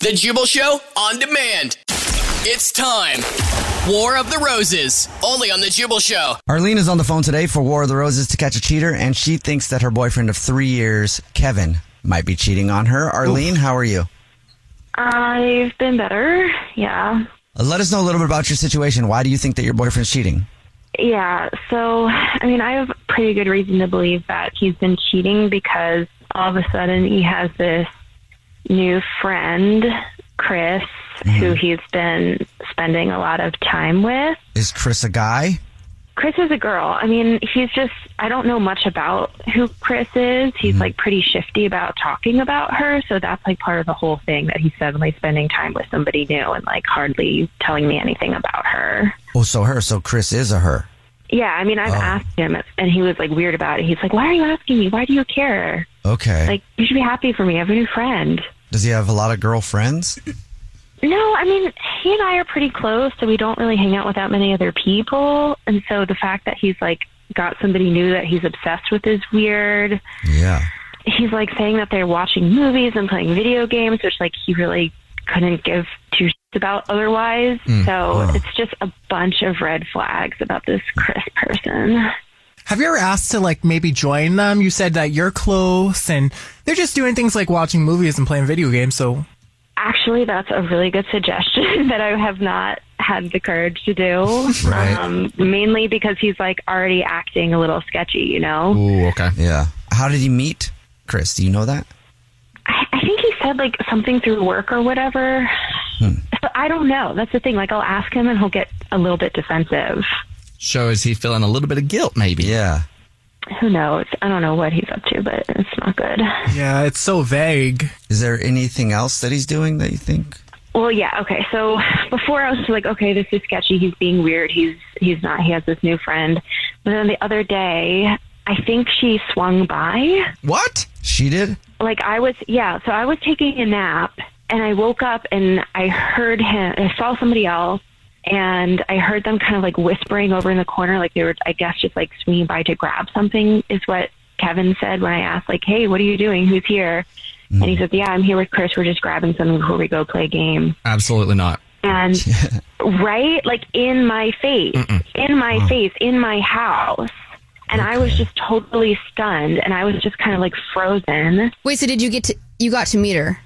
The Jubal Show on demand. It's time. War of the Roses, only on The Jubal Show. Arlene is on the phone today for War of the Roses to catch a cheater, and she thinks that her boyfriend of three years, Kevin, might be cheating on her. Arlene, how are you? I've been better. Yeah. Uh, Let us know a little bit about your situation. Why do you think that your boyfriend's cheating? Yeah. So, I mean, I have pretty good reason to believe that he's been cheating because all of a sudden he has this new friend, Chris, who mm-hmm. he's been spending a lot of time with. Is Chris a guy? Chris is a girl. I mean, he's just, I don't know much about who Chris is. He's mm-hmm. like pretty shifty about talking about her. So that's like part of the whole thing that he's suddenly spending time with somebody new and like hardly telling me anything about her. Oh, so her. So Chris is a her. Yeah, I mean, I've Oh. asked him and he was like weird about it. He's like, why are you asking me? Why do you care? Okay. Like, you should be happy for me. I have a new friend. Does he have a lot of girlfriends? No, I mean, he and I are pretty close, so we don't really hang out with that many other people. And so the fact that he's like got somebody new that he's obsessed with is weird. Yeah. He's like saying that they're watching movies and playing video games, which like he really couldn't give two shits about otherwise. Mm. So it's just a bunch of red flags about this Chris person. Have you ever asked to like maybe join them? You said that you're close and they're just doing things like watching movies and playing video games. So Actually, that's a really good suggestion that I have not had the courage to do. Right. Um, mainly because he's like already acting a little sketchy, you know? Ooh, okay. Yeah. How did he meet Chris? Do you know that? I, I think he said like something through work or whatever. Hmm. But I don't know. That's the thing. Like I'll ask him and he'll get a little bit defensive. So is he feeling a little bit of guilt, maybe? Yeah. Who knows? I don't know what he's up to, but it's not good. yeah, it's so vague. Is there anything else that he's doing that you think? Well, yeah, okay. So before I was like, okay, this is sketchy. He's being weird. He's he's not. He has this new friend. But then the other day, I think she swung by. What? She did? Like I was, yeah. So I was taking a nap, and I woke up and I heard him. I saw somebody else, and I heard them kind of like whispering over in the corner, like they were, I guess, just like swinging by to grab something. Is what Kevin said when I asked, like, "Hey, what are you doing? Who's here?" And he mm-hmm. said, "Yeah, I'm here with Chris. We're just grabbing something before we go play a game." Absolutely not. and right like in my face in my mm. face in my house and i was just totally stunned and i was just kind of like frozen Wait, so did you get to you got to meet her?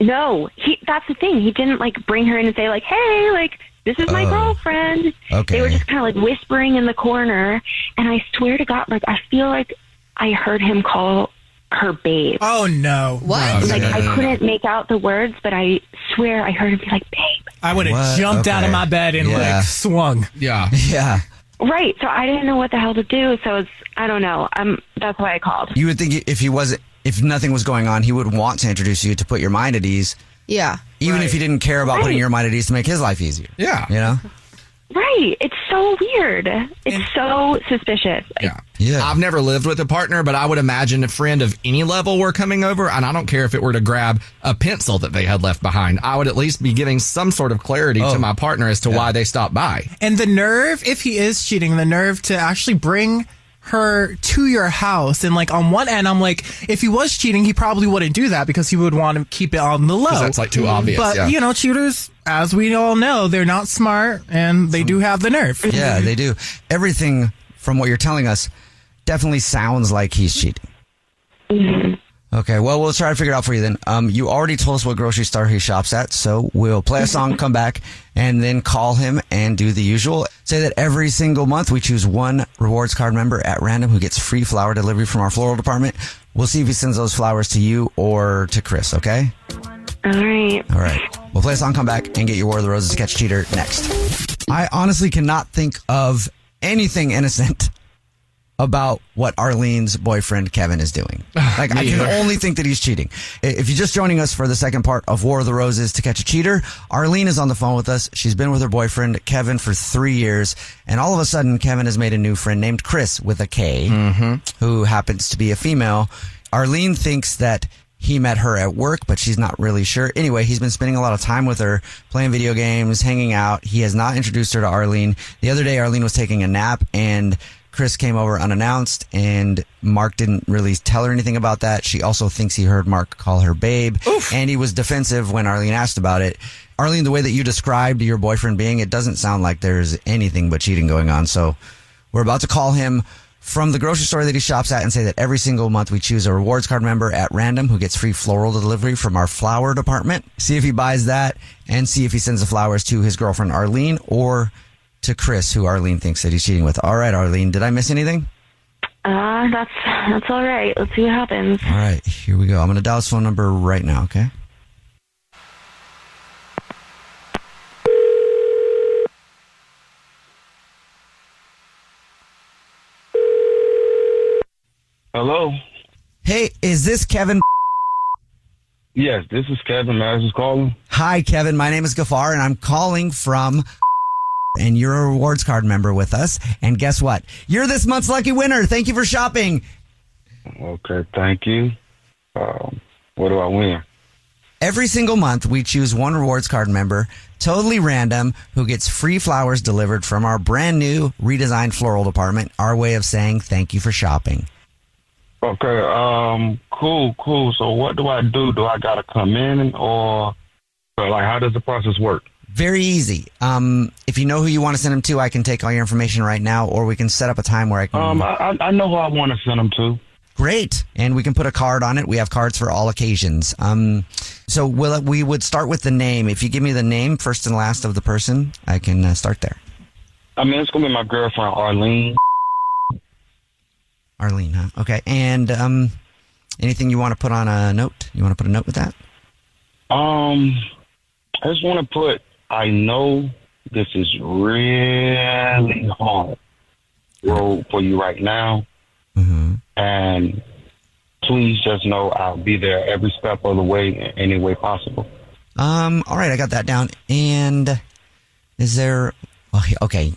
no he that's the thing he didn't like bring her in and say like hey like this is my Oh. girlfriend Okay. they were just kind of like whispering in the corner and i swear to god like i feel like i heard him call her babe. Oh no! What? Like I couldn't make out the words, but I swear I heard him be like, "Babe." I would have What? jumped out of my bed and Yeah. like swung. Yeah. Yeah. Right. So I didn't know what the hell to do. So it's I don't know. Um, that's why I called. You would think if he wasn't, if nothing was going on, he would want to introduce you to put your mind at ease, Yeah. Even if he didn't care about putting your mind at ease to make his life easier. Yeah. You know? Right. It's so weird. It's so suspicious. Yeah. Yeah. I've never lived with a partner, but I would imagine a friend of any level were coming over, and I don't care if it were to grab a pencil that they had left behind. I would at least be giving some sort of clarity Oh. to my partner as to why they stopped by. And the nerve, if he is cheating, the nerve to actually bring her to your house. And like on one end, I'm like, if he was cheating, he probably wouldn't do that because he would want to keep it on the low. that's, like, too obvious, But yeah. you know, cheaters, as we all know, they're not smart and they do have the nerve. Yeah, they do. Everything from what you're telling us definitely sounds like he's cheating. Mm-hmm. Okay, well, we'll try to figure it out for you then. Um, you already told us what grocery store he shops at, so we'll play a song, come back, and then call him and do the usual. Say that every single month we choose one rewards card member at random who gets free flower delivery from our floral department. We'll see if he sends those flowers to you or to Chris, okay? All right. All right. We'll play a song, come back, and get your War of the Roses Catch Cheater next. I honestly cannot think of anything innocent about what Arlene's boyfriend Kevin is doing. Like, I can only think that he's cheating. If you're just joining us for the second part of War of the Roses to Catch a Cheater, Arlene is on the phone with us. She's been with her boyfriend Kevin for three years, and all of a sudden, Kevin has made a new friend named Chris with a K, mm-hmm. who happens to be a female. Arlene thinks that he met her at work, but she's not really sure. Anyway, he's been spending a lot of time with her, playing video games, hanging out. He has not introduced her to Arlene. The other day, Arlene was taking a nap and Chris came over unannounced and Mark didn't really tell her anything about that. She also thinks he heard Mark call her babe and he was defensive when Arlene asked about it. Arlene, the way that you described your boyfriend being, it doesn't sound like there's anything but cheating going on. So we're about to call him from the grocery store that he shops at and say that every single month we choose a rewards card member at random who gets free floral delivery from our flower department. See if he buys that and see if he sends the flowers to his girlfriend Arlene or to Chris, who Arlene thinks that he's cheating with. All right, Arlene, did I miss anything? Uh, that's that's all right. Let's see what happens. All right, here we go. I'm going to dial his phone number right now, okay? Hello. Hey, is this Kevin? Yes, this is Kevin Madison is calling. Hi, Kevin. My name is Gafar, and I'm calling from. And you're a rewards card member with us. And guess what? You're this month's lucky winner. Thank you for shopping. Okay, thank you. Um, what do I win? Every single month, we choose one rewards card member, totally random, who gets free flowers delivered from our brand new redesigned floral department. Our way of saying thank you for shopping. Okay, um, cool, cool. So what do I do? Do I gotta come in or, or like how does the process work? Very easy. Um, if you know who you want to send them to, I can take all your information right now, or we can set up a time where I can. Um, I, I- know who I want to send them to. Great, and we can put a card on it. We have cards for all occasions. Um, so we'll, we would start with the name. If you give me the name first and last of the person, I can uh, start there. I mean, it's gonna be my girlfriend Arlene. Arlene, huh? Okay, and um, anything you want to put on a note? You want to put a note with that? Um, I just want to put. I know this is really hard road for you right now, and please just know I'll be there every step of the way, in any way possible. Um, all right, I got that down. And is there? Okay, okay.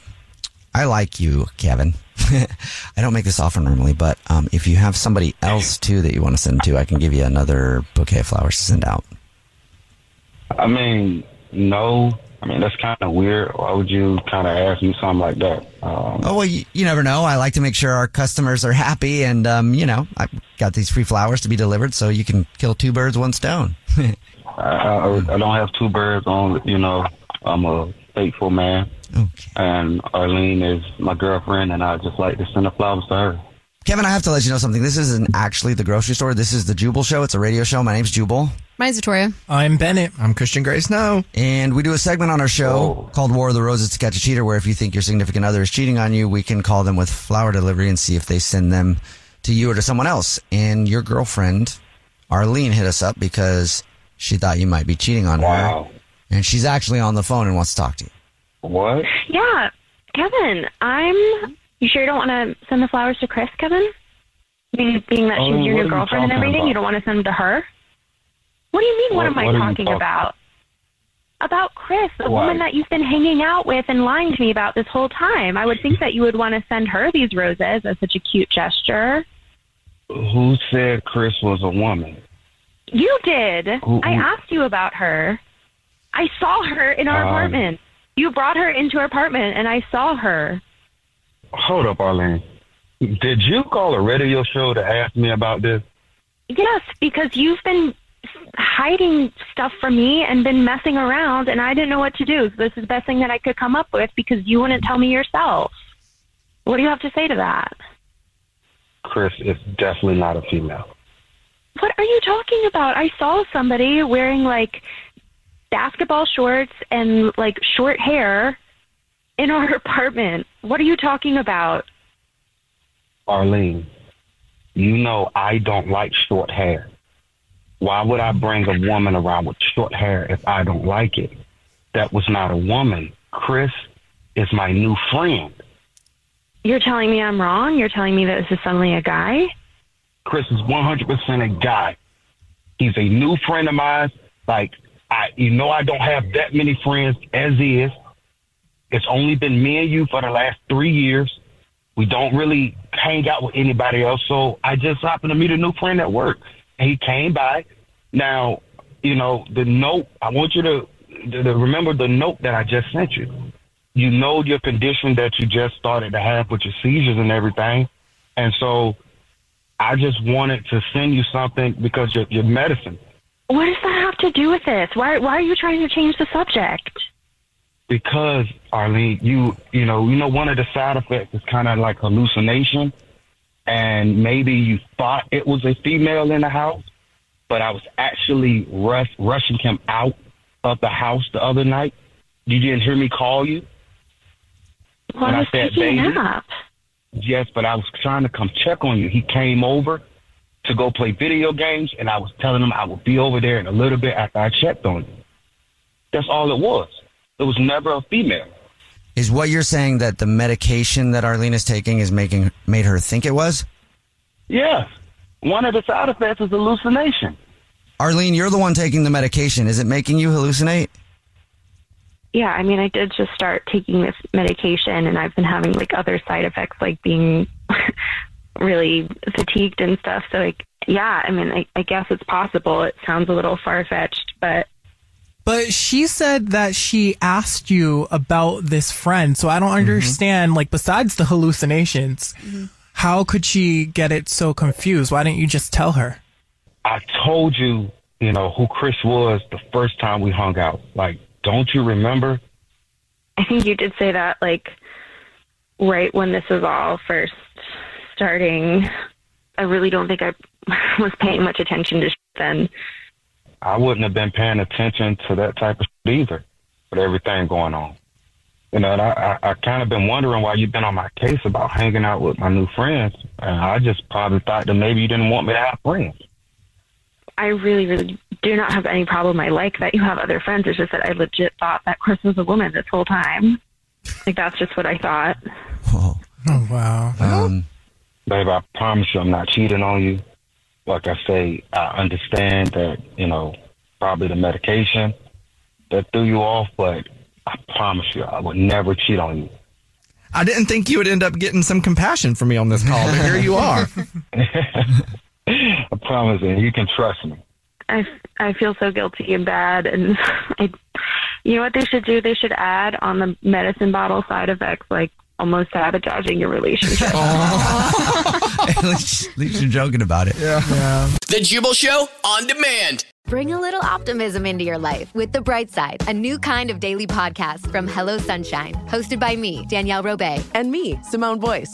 I like you, Kevin. I don't make this offer normally, but um, if you have somebody else too that you want to send to, I can give you another bouquet of flowers to send out. I mean, no. I mean, that's kind of weird. Why would you kind of ask me something like that? Um, Oh well, you, you never know. I like to make sure our customers are happy, and um, you know, I got these free flowers to be delivered, so you can kill two birds, one stone. I, I, I don't have two birds on. You know, I'm a faithful man, and Arlene is my girlfriend, and I just like to send the flowers to her. Kevin, I have to let you know something. This isn't actually the grocery store. This is the Jubal Show. It's a radio show. My name's Jubal. Mine's Victoria. I'm Bennett. I'm Christian Grace. No. And we do a segment on our show oh. called War of the Roses to Catch a Cheater, where if you think your significant other is cheating on you, we can call them with flower delivery and see if they send them to you or to someone else. And your girlfriend, Arlene, hit us up because she thought you might be cheating on her. And she's actually on the phone and wants to talk to you. What? Yeah, Kevin, I'm. You sure you don't want to send the flowers to Chris, Kevin? I mean, being that Oh, she's your new girlfriend and talking everything, you don't want to send them to her? What do you mean? What, What- am I talking talking- about? About Chris, the Why? woman that you've been hanging out with and lying to me about this whole time. I would think that you would want to send her these roses as such a cute gesture. Who said Chris was a woman? You did. Who- I asked you about her. I saw her in our Um, apartment. You brought her into our apartment, and I saw her. Hold up, Arlene. Did you call a radio show to ask me about this? Yes, because you've been hiding stuff from me and been messing around, and I didn't know what to do. So this is the best thing that I could come up with because you wouldn't tell me yourself. What do you have to say to that? Chris is definitely not a female. What are you talking about? I saw somebody wearing like basketball shorts and like short hair in our apartment. What are you talking about? Arlene, you know I don't like short hair. Why would I bring a woman around with short hair if I don't like it? That was not a woman. Chris is my new friend. You're telling me I'm wrong? You're telling me that this is suddenly a guy? Chris is 100% a guy. He's a new friend of mine. Like, I, you know, I don't have that many friends as is. It's only been me and you for the last three years. We don't really hang out with anybody else. So I just happened to meet a new friend at work he came by. Now, you know, the note, I want you to, to, to remember the note that I just sent you. You know your condition that you just started to have with your seizures and everything. And so I just wanted to send you something because your, your medicine. What does that have to do with this? Why why are you trying to change the subject? because Arlene, you you know you know one of the side effects is kind of like hallucination, and maybe you thought it was a female in the house, but I was actually rush, rushing him out of the house the other night. You didn't hear me call you. Well, When I I was said baby? nap. Yes, but I was trying to come check on you. He came over to go play video games, and I was telling him I would be over there in a little bit after I checked on you. That's all it was. It was never a female. Is what you're saying that the medication that Arlene is taking is making made her think it was? Yes. One of the side effects is hallucination. Arlene, you're the one taking the medication. Is it making you hallucinate? Yeah, I mean, I did just start taking this medication, and I've been having like other side effects, like being really fatigued and stuff. So, like, yeah, I mean, I, I guess it's possible. It sounds a little far fetched, but But she said that she asked you about this friend. So I don't mm-hmm. understand, like, besides the hallucinations, mm-hmm. how could she get it so confused? Why didn't you just tell her? I told you, you know, who Chris was the first time we hung out. Like, don't you remember? I think you did say that, like, right when this was all first starting. I really don't think I was paying much attention to then. I wouldn't have been paying attention to that type of shit either with everything going on. You know, and I, I, I kind of been wondering why you've been on my case about hanging out with my new friends. And I just probably thought that maybe you didn't want me to have friends. I really, really do not have any problem. I like that you have other friends. It's just that I legit thought that Chris was a woman this whole time. Like that's just what I thought. Oh, wow. Um, Babe, I promise you I'm not cheating on you. Like I say, I understand that, you know, probably the medication that threw you off, but I promise you I would never cheat on you. I didn't think you would end up getting some compassion from me on this call, but here you are. I promise you, and you can trust me. I, I feel so guilty and bad. And I, you know what they should do? They should add on the medicine bottle side effects, like almost sabotaging your relationship. Oh. at, least, at least you're joking about it. Yeah. yeah. The Jubal Show on demand. Bring a little optimism into your life with The Bright Side, a new kind of daily podcast from Hello Sunshine, hosted by me, Danielle Robay. And me, Simone Boyce.